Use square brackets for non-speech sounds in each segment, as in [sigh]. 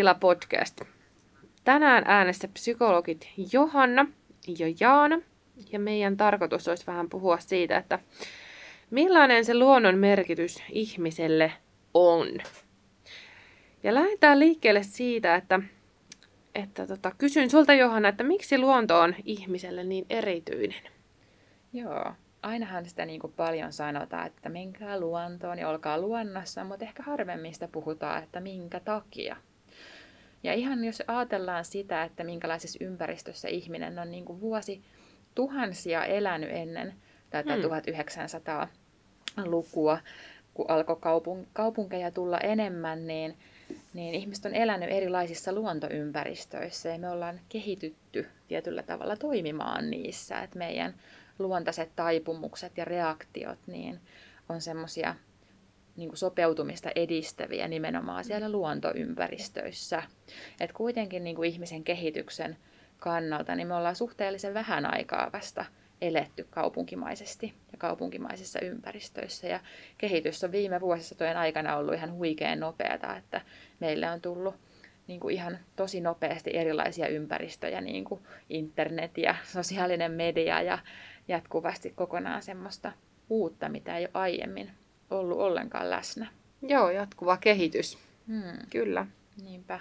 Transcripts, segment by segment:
Mielentila podcast. Tänään äänessä psykologit Johanna ja Jaana. Ja meidän tarkoitus olisi vähän puhua siitä, että millainen se luonnon merkitys ihmiselle on. Ja lähdetään liikkeelle siitä, että, että tota, kysyn sulta Johanna, että miksi luonto on ihmiselle niin erityinen? Joo, ainahan sitä niin kuin paljon sanotaan, että menkää luontoon ja olkaa luonnossa, mutta ehkä harvemmin sitä puhutaan, että minkä takia. Ja ihan jos ajatellaan sitä, että minkälaisessa ympäristössä ihminen on niin kuin vuosi tuhansia elänyt ennen tätä hmm. 1900-lukua, kun alkoi kaupun, kaupunkeja tulla enemmän, niin, niin ihmiset on elänyt erilaisissa luontoympäristöissä ja me ollaan kehitytty tietyllä tavalla toimimaan niissä, että meidän luontaiset taipumukset ja reaktiot niin on semmoisia niin sopeutumista edistäviä nimenomaan siellä luontoympäristöissä. Et kuitenkin niin kuin ihmisen kehityksen kannalta niin me ollaan suhteellisen vähän aikaa vasta eletty kaupunkimaisesti ja kaupunkimaisissa ympäristöissä. Ja kehitys on viime vuosisatojen aikana ollut ihan huikean nopeata, että meille on tullut niin kuin ihan tosi nopeasti erilaisia ympäristöjä, niin kuin internet ja sosiaalinen media ja jatkuvasti kokonaan semmoista uutta, mitä ei ole aiemmin ollut ollenkaan läsnä. Joo, jatkuva kehitys. Hmm. Kyllä. Niinpä.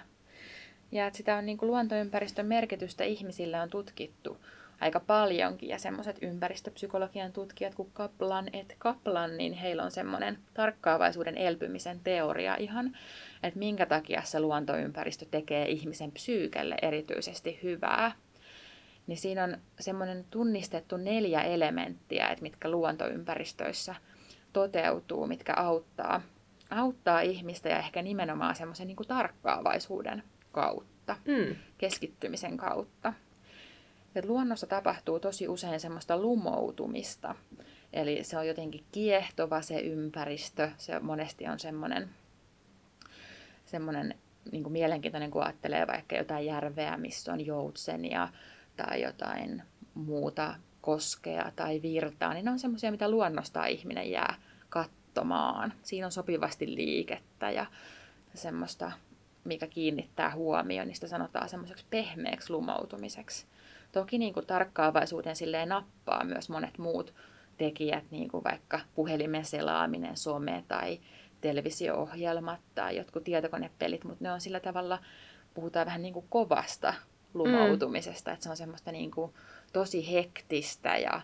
Ja että sitä on niin kuin luontoympäristön merkitystä ihmisille on tutkittu aika paljonkin. Ja semmoiset ympäristöpsykologian tutkijat kuin Kaplan et Kaplan, niin heillä on semmoinen tarkkaavaisuuden elpymisen teoria ihan, että minkä takia se luontoympäristö tekee ihmisen psyykelle erityisesti hyvää niin siinä on semmoinen tunnistettu neljä elementtiä, että mitkä luontoympäristöissä toteutuu, mitkä auttaa, auttaa ihmistä ja ehkä nimenomaan semmoisen niin tarkkaavaisuuden kautta, mm. keskittymisen kautta. Et luonnossa tapahtuu tosi usein semmoista lumoutumista, eli se on jotenkin kiehtova se ympäristö, se monesti on semmoinen, semmoinen niin kuin mielenkiintoinen, kun ajattelee vaikka jotain järveä, missä on joutsenia, tai jotain muuta koskea tai virtaa, niin ne on semmoisia, mitä luonnosta ihminen jää katsomaan. Siinä on sopivasti liikettä ja semmoista, mikä kiinnittää huomioon, niin sitä sanotaan semmoiseksi pehmeäksi lumoutumiseksi. Toki niin kuin tarkkaavaisuuden silleen nappaa myös monet muut tekijät, niin kuin vaikka puhelimen selaaminen, some tai televisio-ohjelmat tai jotkut tietokonepelit, mutta ne on sillä tavalla, puhutaan vähän niin kuin kovasta lumoutumisesta, mm. että se on semmoista niin kuin tosi hektistä ja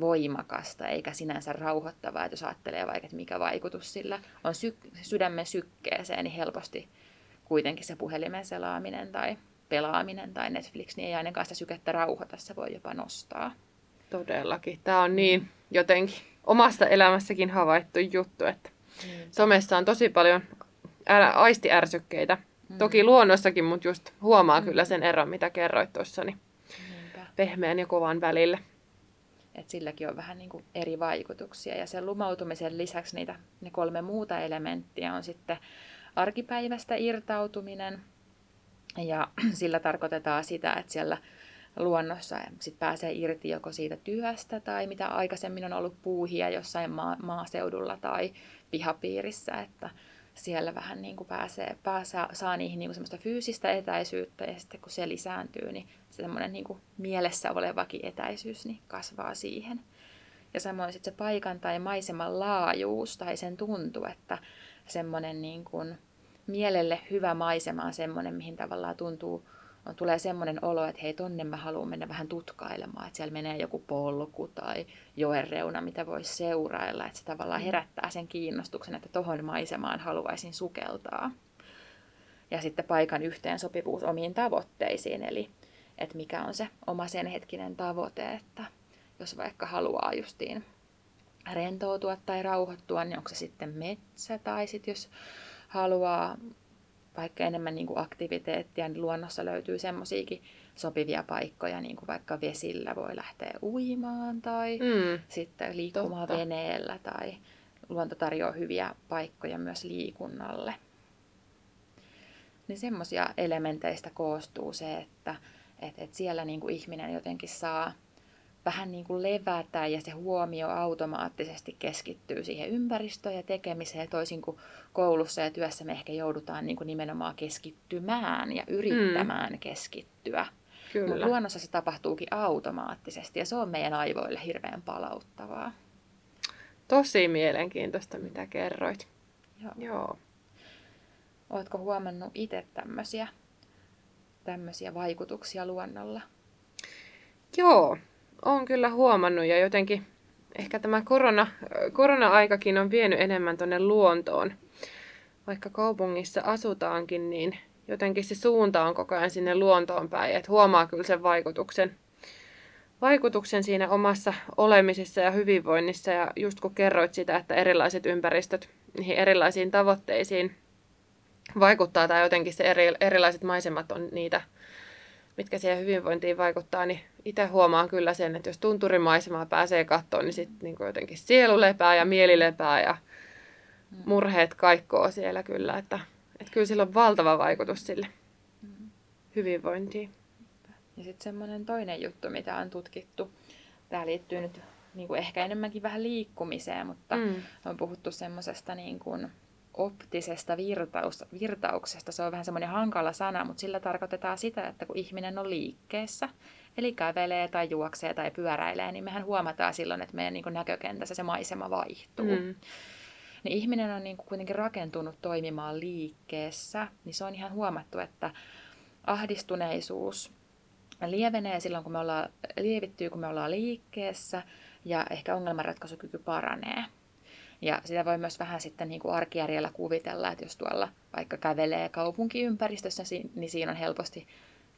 voimakasta, eikä sinänsä rauhoittavaa, että jos ajattelee vaikka, että mikä vaikutus sillä on sy- sydämen sykkeeseen, niin helposti kuitenkin se puhelimen selaaminen tai pelaaminen tai Netflix, niin ei ainakaan sitä sykettä rauhoita, se voi jopa nostaa. Todellakin. Tämä on niin jotenkin omasta elämässäkin havaittu juttu, että mm. somessa on tosi paljon aistiärsykkeitä, Mm. Toki luonnossakin, mutta just huomaa mm. kyllä sen eron, mitä kerroit tuossa, niin pehmeän ja kovan välillä. Et silläkin on vähän niin kuin eri vaikutuksia. Ja sen lumautumisen lisäksi niitä, ne kolme muuta elementtiä on sitten arkipäivästä irtautuminen. Ja [clears throat] sillä tarkoitetaan sitä, että siellä luonnossa sit pääsee irti joko siitä työstä tai mitä aikaisemmin on ollut puuhia jossain maa, maaseudulla tai pihapiirissä, että siellä vähän niin kuin pääsee, pääsee, saa niihin niin kuin semmoista fyysistä etäisyyttä ja sitten kun se lisääntyy, niin se semmoinen niin kuin mielessä olevakin etäisyys niin kasvaa siihen. Ja samoin sitten se paikan tai maiseman laajuus tai sen tuntu, että semmoinen niin kuin mielelle hyvä maisema on semmoinen, mihin tavallaan tuntuu on, tulee semmoinen olo, että hei, tonne mä haluan mennä vähän tutkailemaan, että siellä menee joku polku tai joen reuna, mitä voisi seurailla, että se tavallaan mm. herättää sen kiinnostuksen, että tohon maisemaan haluaisin sukeltaa. Ja sitten paikan yhteensopivuus omiin tavoitteisiin, eli että mikä on se oma sen hetkinen tavoite, että jos vaikka haluaa justiin rentoutua tai rauhoittua, niin onko se sitten metsä, tai sitten jos haluaa vaikka enemmän niin kuin aktiviteettia, niin luonnossa löytyy semmoisiakin sopivia paikkoja, niin kuin vaikka vesillä voi lähteä uimaan tai mm, sitten liikkumaan totta. veneellä tai luonto tarjoaa hyviä paikkoja myös liikunnalle. Niin semmoisia elementeistä koostuu se, että et, et siellä niin kuin ihminen jotenkin saa vähän niin kuin levätä ja se huomio automaattisesti keskittyy siihen ympäristöön ja tekemiseen toisin kuin koulussa ja työssä me ehkä joudutaan niin kuin nimenomaan keskittymään ja yrittämään mm. keskittyä. Mutta luonnossa se tapahtuukin automaattisesti ja se on meidän aivoille hirveän palauttavaa. Tosi mielenkiintoista, mitä kerroit. Joo. Joo. Oletko huomannut itse tämmöisiä, tämmöisiä vaikutuksia luonnolla? Joo, on kyllä huomannut ja jotenkin ehkä tämä korona, korona-aikakin on vienyt enemmän tuonne luontoon. Vaikka kaupungissa asutaankin, niin jotenkin se suunta on koko ajan sinne luontoon päin, että huomaa kyllä sen vaikutuksen, vaikutuksen siinä omassa olemisessa ja hyvinvoinnissa. Ja just kun kerroit sitä, että erilaiset ympäristöt niihin erilaisiin tavoitteisiin vaikuttaa tai jotenkin se eri, erilaiset maisemat on niitä, mitkä siihen hyvinvointiin vaikuttaa, niin itse huomaan kyllä sen, että jos tunturimaisemaa pääsee kattoon, niin sitten niin jotenkin sielu lepää ja mieli lepää ja mm. murheet kaikkoo siellä kyllä, että, että kyllä sillä on valtava vaikutus sille mm. hyvinvointiin. Ja sitten semmoinen toinen juttu, mitä on tutkittu, tämä liittyy nyt niin kuin ehkä enemmänkin vähän liikkumiseen, mutta mm. on puhuttu semmoisesta niin kuin optisesta virtaus, virtauksesta. Se on vähän semmoinen hankala sana, mutta sillä tarkoitetaan sitä, että kun ihminen on liikkeessä, eli kävelee tai juoksee tai pyöräilee, niin mehän huomataan silloin, että meidän niin näkökentässä se maisema vaihtuu. Mm. Niin ihminen on niin kuin kuitenkin rakentunut toimimaan liikkeessä, niin se on ihan huomattu, että ahdistuneisuus lievenee silloin, kun me ollaan, lievittyy, kun me ollaan liikkeessä, ja ehkä ongelmanratkaisukyky paranee. Ja sitä voi myös vähän sitten niin kuin arkijärjellä kuvitella, että jos tuolla vaikka kävelee kaupunkiympäristössä, niin siinä on helposti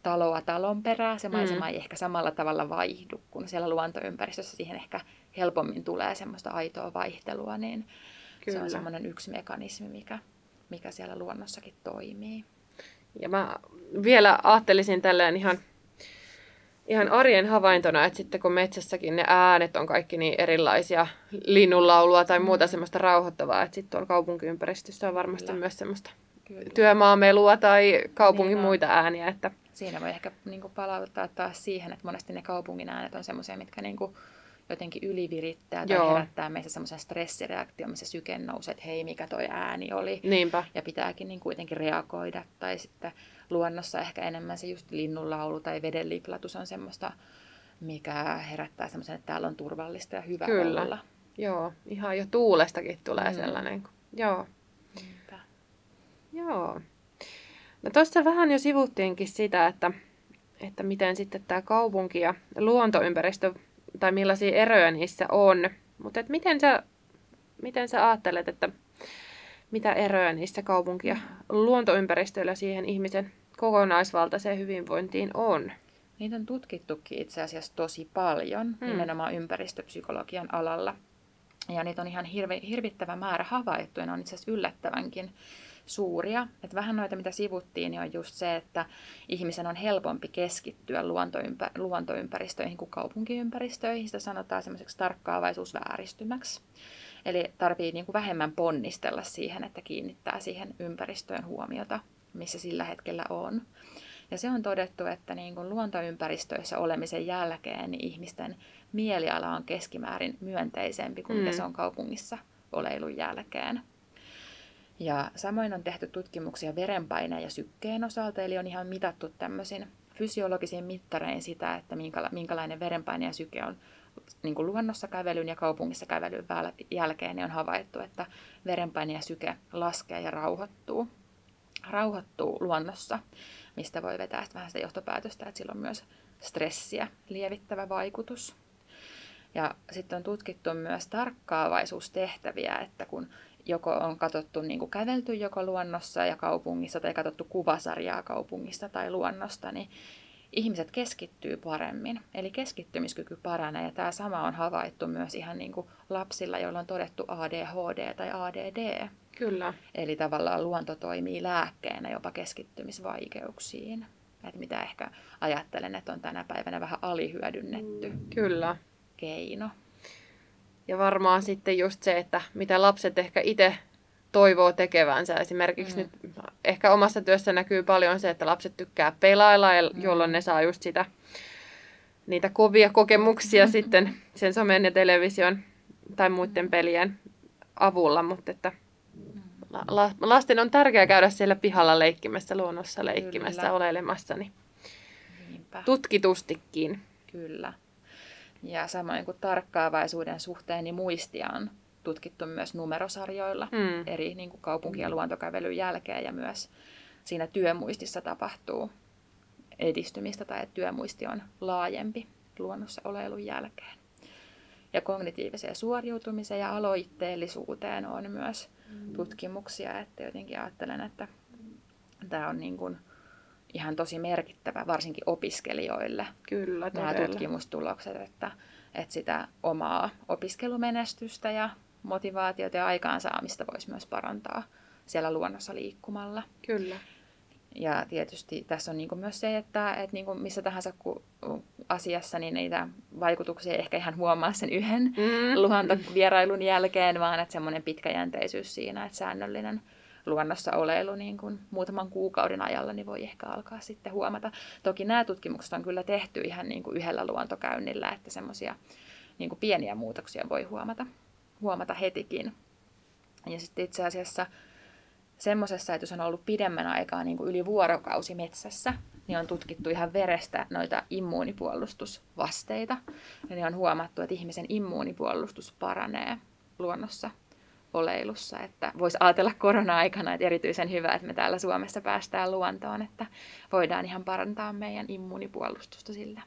taloa talon perää. Se maisema mm. ei ehkä samalla tavalla vaihdu, kun siellä luontoympäristössä siihen ehkä helpommin tulee semmoista aitoa vaihtelua, niin Kyllä. se on semmoinen yksi mekanismi, mikä, mikä siellä luonnossakin toimii. Ja mä vielä ajattelisin tälleen ihan ihan arjen havaintona, että sitten kun metsässäkin ne äänet on kaikki niin erilaisia, linnunlaulua tai muuta mm. semmoista rauhoittavaa, että sitten tuolla kaupunkiympäristössä on varmasti Kyllä. myös semmoista Kyllä. työmaamelua tai kaupungin niin muita ääniä. Että... Siinä voi ehkä niin kuin palauttaa taas siihen, että monesti ne kaupungin äänet on semmoisia, mitkä niin kuin jotenkin ylivirittää tai Joo. herättää meissä semmoisen stressireaktio, missä syke nousee, että hei, mikä toi ääni oli. Niinpä. Ja pitääkin niin kuitenkin reagoida. Tai sitten luonnossa ehkä enemmän se just linnunlaulu tai vedenliplatus on semmoista, mikä herättää semmoisen, että täällä on turvallista ja hyvä Kyllä. olla. Joo, ihan jo tuulestakin tulee mm. sellainen. Joo. Niinpä. Joo. No tuossa vähän jo sivuttiinkin sitä, että, että miten sitten tämä kaupunki ja luontoympäristö, tai millaisia eroja niissä on. Mutta miten sä, miten sä ajattelet, että mitä eroja niissä kaupunki- ja luontoympäristöillä siihen ihmisen kokonaisvaltaiseen hyvinvointiin on? Niitä on tutkittukin itse asiassa tosi paljon, hmm. nimenomaan ympäristöpsykologian alalla. Ja niitä on ihan hirve, hirvittävä määrä havaittu, ja ne on itse asiassa yllättävänkin suuria. Et vähän noita, mitä sivuttiin, niin on just se, että ihmisen on helpompi keskittyä luontoympä, luontoympäristöihin kuin kaupunkiympäristöihin. Sitä sanotaan semmoiseksi tarkkaavaisuusvääristymäksi. Eli tarvii niin kuin vähemmän ponnistella siihen, että kiinnittää siihen ympäristöön huomiota, missä sillä hetkellä on. Ja se on todettu, että niin kuin luontoympäristöissä olemisen jälkeen niin ihmisten mieliala on keskimäärin myönteisempi kuin mm. mitä se on kaupungissa oleilun jälkeen. Ja samoin on tehty tutkimuksia verenpaineen ja sykkeen osalta, eli on ihan mitattu tämmöisin fysiologisiin mittarein sitä, että minkälainen verenpaine ja syke on niin kuin luonnossa kävelyn ja kaupungissa kävelyn jälkeen, niin on havaittu, että verenpaine ja syke laskee ja rauhoittuu. Rauhoittuu luonnossa, mistä voi vetää vähän sitä johtopäätöstä, että sillä on myös stressiä lievittävä vaikutus. Ja sitten on tutkittu myös tarkkaavaisuustehtäviä, että kun joko on katsottu niin kuin kävelty joko luonnossa ja kaupungissa tai katsottu kuvasarjaa kaupungista tai luonnosta, niin ihmiset keskittyy paremmin. Eli keskittymiskyky paranee ja tämä sama on havaittu myös ihan niin kuin lapsilla, joilla on todettu ADHD tai ADD. Kyllä. Eli tavallaan luonto toimii lääkkeenä jopa keskittymisvaikeuksiin. Että mitä ehkä ajattelen, että on tänä päivänä vähän alihyödynnetty Kyllä. keino. Ja varmaan sitten just se, että mitä lapset ehkä itse toivoo tekevänsä. Esimerkiksi mm. nyt ehkä omassa työssä näkyy paljon se, että lapset tykkää pelailla, mm. jolloin ne saa just sitä niitä kovia kokemuksia [laughs] sitten sen somen ja television tai muiden pelien avulla, mutta että la, lasten on tärkeää käydä siellä pihalla leikkimässä, luonnossa leikkimässä, Kyllä. oleilemassa, niin Niinpä. tutkitustikin. Kyllä. Ja samoin kuin tarkkaavaisuuden suhteen, niin muistia on tutkittu myös numerosarjoilla mm. eri niin kuin kaupunki- ja luontokävelyn jälkeen ja myös siinä työmuistissa tapahtuu edistymistä tai että työmuisti on laajempi luonnossa oleilun jälkeen. Ja kognitiiviseen suoriutumiseen ja aloitteellisuuteen on myös mm. tutkimuksia, että jotenkin ajattelen, että tämä on niin kuin ihan tosi merkittävä, varsinkin opiskelijoille Kyllä, nämä tutkimustulokset, että, että sitä omaa opiskelumenestystä ja motivaatiota ja aikaansaamista voisi myös parantaa siellä luonnossa liikkumalla. Kyllä. Ja tietysti tässä on niin kuin myös se, että, että niin kuin missä tahansa asiassa niin niitä vaikutuksia ei ehkä ihan huomaa sen yhden mm. luontovierailun jälkeen, vaan että semmoinen pitkäjänteisyys siinä, että säännöllinen luonnossa oleilu niin kuin muutaman kuukauden ajalla niin voi ehkä alkaa sitten huomata. Toki nämä tutkimukset on kyllä tehty ihan niin kuin yhdellä luontokäynnillä, että semmoisia niin kuin pieniä muutoksia voi huomata, huomata hetikin. Ja sitten itse asiassa semmoisessa, että jos on ollut pidemmän aikaa niin kuin yli vuorokausi metsässä, niin on tutkittu ihan verestä noita immuunipuolustusvasteita. Ja niin on huomattu, että ihmisen immuunipuolustus paranee luonnossa oleilussa. Että voisi ajatella korona-aikana, että erityisen hyvä, että me täällä Suomessa päästään luontoon, että voidaan ihan parantaa meidän immuunipuolustusta sillä.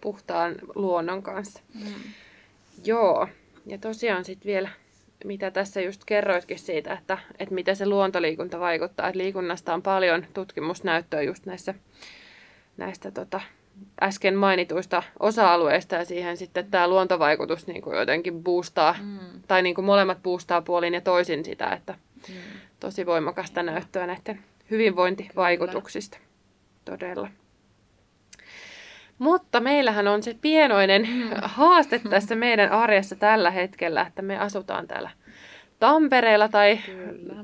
Puhtaan luonnon kanssa. Mm. Joo, ja tosiaan sitten vielä mitä tässä just kerroitkin siitä, että, että miten se luontoliikunta vaikuttaa. Että liikunnasta on paljon tutkimusnäyttöä just näissä, näistä tota, äsken mainituista osa-alueista ja siihen sitten tämä luontovaikutus niin kuin jotenkin boostaa, mm. tai niin kuin molemmat boostaa puolin ja toisin sitä, että mm. tosi voimakasta näyttöä näiden hyvinvointivaikutuksista. Kyllä. Todella. Mutta meillähän on se pienoinen mm. haaste tässä meidän arjessa tällä hetkellä, että me asutaan täällä Tampereella tai,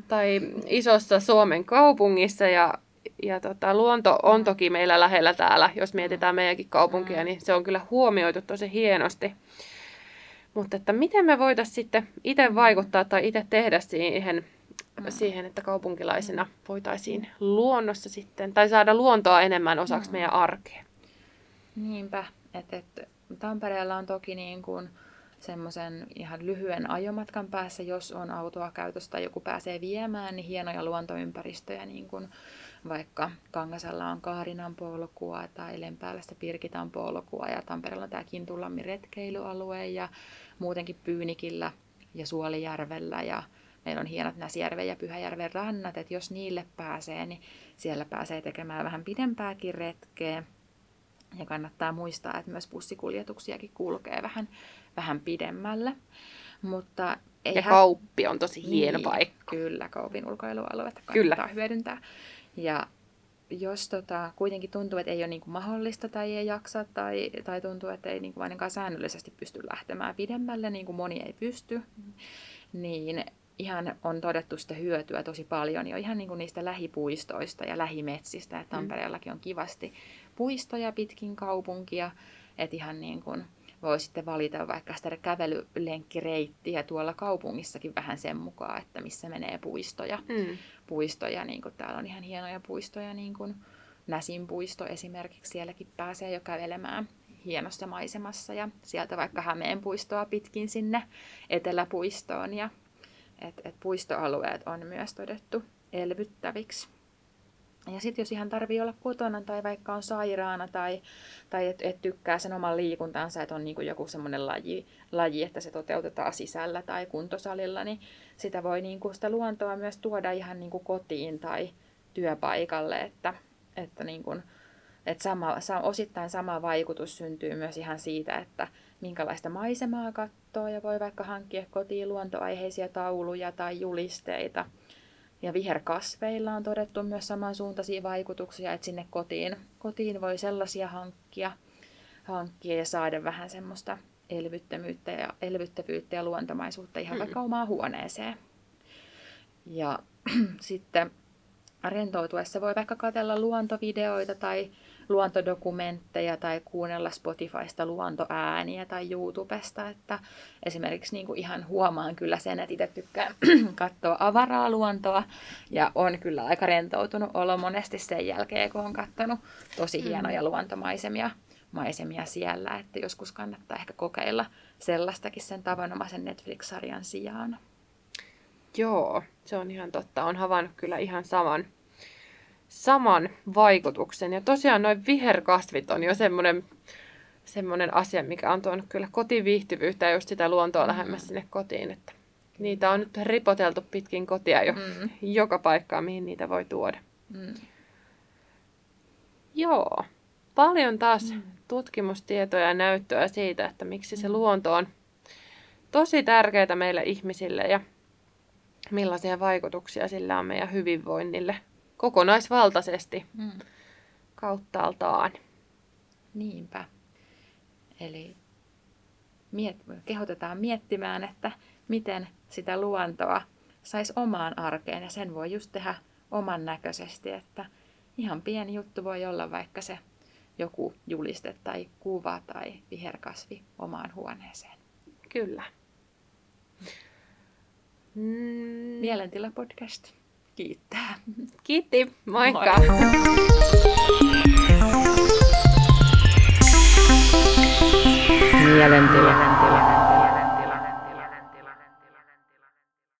tai isossa Suomen kaupungissa ja, ja tota, luonto on toki meillä lähellä täällä. Jos mietitään meidänkin kaupunkia, mm. niin se on kyllä huomioitu tosi hienosti. Mutta että miten me voitaisiin sitten itse vaikuttaa tai itse tehdä siihen, siihen, että kaupunkilaisina voitaisiin luonnossa sitten, tai saada luontoa enemmän osaksi meidän arkea. Niinpä, että et, Tampereella on toki niin kuin semmoisen ihan lyhyen ajomatkan päässä, jos on autoa käytössä tai joku pääsee viemään, niin hienoja luontoympäristöjä, niin kuin vaikka Kangasalla on Kaarinan polkua tai Lempäälästä Pirkitan polkua ja Tampereella on tämä Kintulammin retkeilyalue ja muutenkin Pyynikillä ja Suolijärvellä ja meillä on hienot Näsjärven ja Pyhäjärven rannat, että jos niille pääsee, niin siellä pääsee tekemään vähän pidempääkin retkeä. Ja kannattaa muistaa, että myös bussikuljetuksiakin kulkee vähän, vähän pidemmälle. Mutta ei ja kauppi on tosi hieno niin, paikka. Kyllä, kaupin ulkoilualuetta kannattaa kyllä. hyödyntää. Ja jos tota, kuitenkin tuntuu, että ei ole niin kuin mahdollista tai ei jaksa tai, tai tuntuu, että ei niin kuin ainakaan säännöllisesti pysty lähtemään pidemmälle, niin kuin moni ei pysty, niin ihan on todettu sitä hyötyä tosi paljon jo ihan niin kuin niistä lähipuistoista ja lähimetsistä. Että mm. Tampereellakin on kivasti puistoja pitkin kaupunkia, että ihan niin kuin voi sitten valita vaikka sitä kävelylenkkireittiä tuolla kaupungissakin vähän sen mukaan, että missä menee puistoja. Mm. Puistoja, niin kuin täällä on ihan hienoja puistoja, niin kuin Näsin puisto esimerkiksi, sielläkin pääsee jo kävelemään hienossa maisemassa ja sieltä vaikka Hämeen puistoa pitkin sinne Eteläpuistoon ja et, et puistoalueet on myös todettu elvyttäviksi. Ja sitten jos ihan tarvii olla kotona tai vaikka on sairaana tai, tai et, et tykkää sen oman liikuntansa, että on niinku joku semmoinen laji, laji, että se toteutetaan sisällä tai kuntosalilla, niin sitä voi niinku sitä luontoa myös tuoda ihan niinku kotiin tai työpaikalle, että, että niinku, et sama, osittain sama vaikutus syntyy myös ihan siitä, että minkälaista maisemaa katsoo ja voi vaikka hankkia kotiin luontoaiheisia tauluja tai julisteita – ja viherkasveilla on todettu myös samansuuntaisia vaikutuksia, että sinne kotiin, kotiin voi sellaisia hankkia, hankkia ja saada vähän semmoista elvyttävyyttä ja, elvyttävyyttä ja luontomaisuutta ihan mm. vaikka omaan huoneeseen. Ja [clears throat] sitten rentoutuessa voi vaikka katella luontovideoita tai luontodokumentteja tai kuunnella Spotifysta luontoääniä tai YouTubesta. Että esimerkiksi niin kuin ihan huomaan kyllä sen, että itse tykkään [clears throat] katsoa avaraa luontoa ja on kyllä aika rentoutunut olo monesti sen jälkeen, kun on katsonut tosi mm. hienoja luontomaisemia maisemia siellä, että joskus kannattaa ehkä kokeilla sellaistakin sen tavanomaisen Netflix-sarjan sijaan. Joo, se on ihan totta. On havainnut kyllä ihan saman, saman vaikutuksen. Ja tosiaan noin viherkasvit on jo semmoinen, semmoinen asia, mikä on tuonut kyllä kotiviihtyvyyttä ja just sitä luontoa mm. lähemmäs sinne kotiin. Että niitä on nyt ripoteltu pitkin kotia jo mm. [laughs] joka paikkaan, mihin niitä voi tuoda. Mm. Joo, paljon taas mm. tutkimustietoja ja näyttöä siitä, että miksi se mm. luonto on tosi tärkeää meille ihmisille ja millaisia vaikutuksia sillä on meidän hyvinvoinnille kokonaisvaltaisesti mm. kauttaaltaan. Niinpä. Eli miet- kehotetaan miettimään, että miten sitä luontoa saisi omaan arkeen ja sen voi just tehdä oman näköisesti, että ihan pieni juttu voi olla vaikka se joku juliste tai kuva tai viherkasvi omaan huoneeseen. Kyllä. Mm. Mielentila podcast kiittää. Kiitti, moikka! Moi. Mielentila.